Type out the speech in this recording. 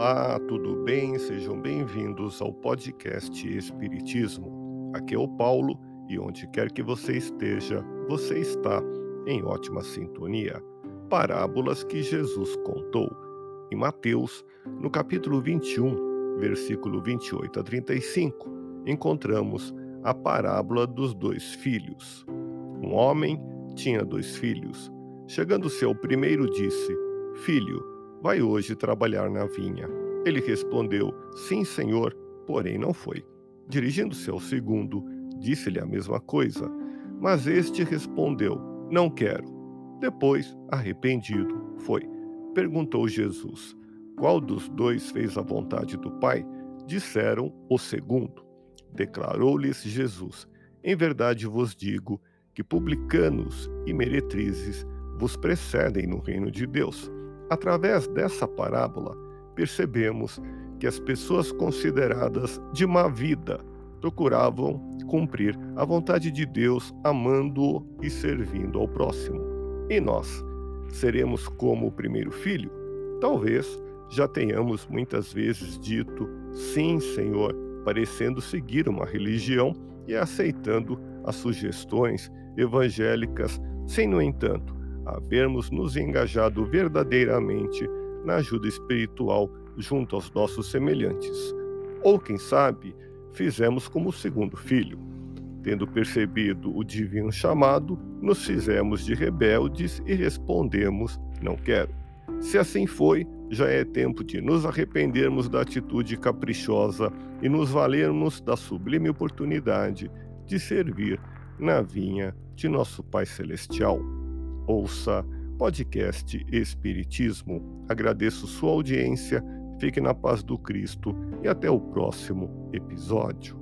Olá, tudo bem? Sejam bem-vindos ao podcast Espiritismo. Aqui é o Paulo e onde quer que você esteja, você está em ótima sintonia. Parábolas que Jesus contou. Em Mateus, no capítulo 21, versículo 28 a 35, encontramos a parábola dos dois filhos. Um homem tinha dois filhos. Chegando-se ao primeiro, disse: Filho, vai hoje trabalhar na vinha. Ele respondeu: Sim, senhor, porém não foi. Dirigindo-se ao segundo, disse-lhe a mesma coisa. Mas este respondeu: Não quero. Depois, arrependido, foi. Perguntou Jesus: Qual dos dois fez a vontade do Pai? Disseram o segundo. Declarou-lhes Jesus: Em verdade vos digo que publicanos e meretrizes vos precedem no reino de Deus. Através dessa parábola, percebemos que as pessoas consideradas de má vida procuravam cumprir a vontade de Deus, amando e servindo ao próximo. E nós seremos como o primeiro filho? Talvez já tenhamos muitas vezes dito sim, Senhor, parecendo seguir uma religião e aceitando as sugestões evangélicas, sem, no entanto, havermos nos engajado verdadeiramente na ajuda espiritual junto aos nossos semelhantes. Ou, quem sabe, fizemos como o segundo filho. Tendo percebido o divino chamado, nos fizemos de rebeldes e respondemos: Não quero. Se assim foi, já é tempo de nos arrependermos da atitude caprichosa e nos valermos da sublime oportunidade de servir na vinha de nosso Pai Celestial. Ouça podcast Espiritismo. Agradeço sua audiência, fique na paz do Cristo e até o próximo episódio.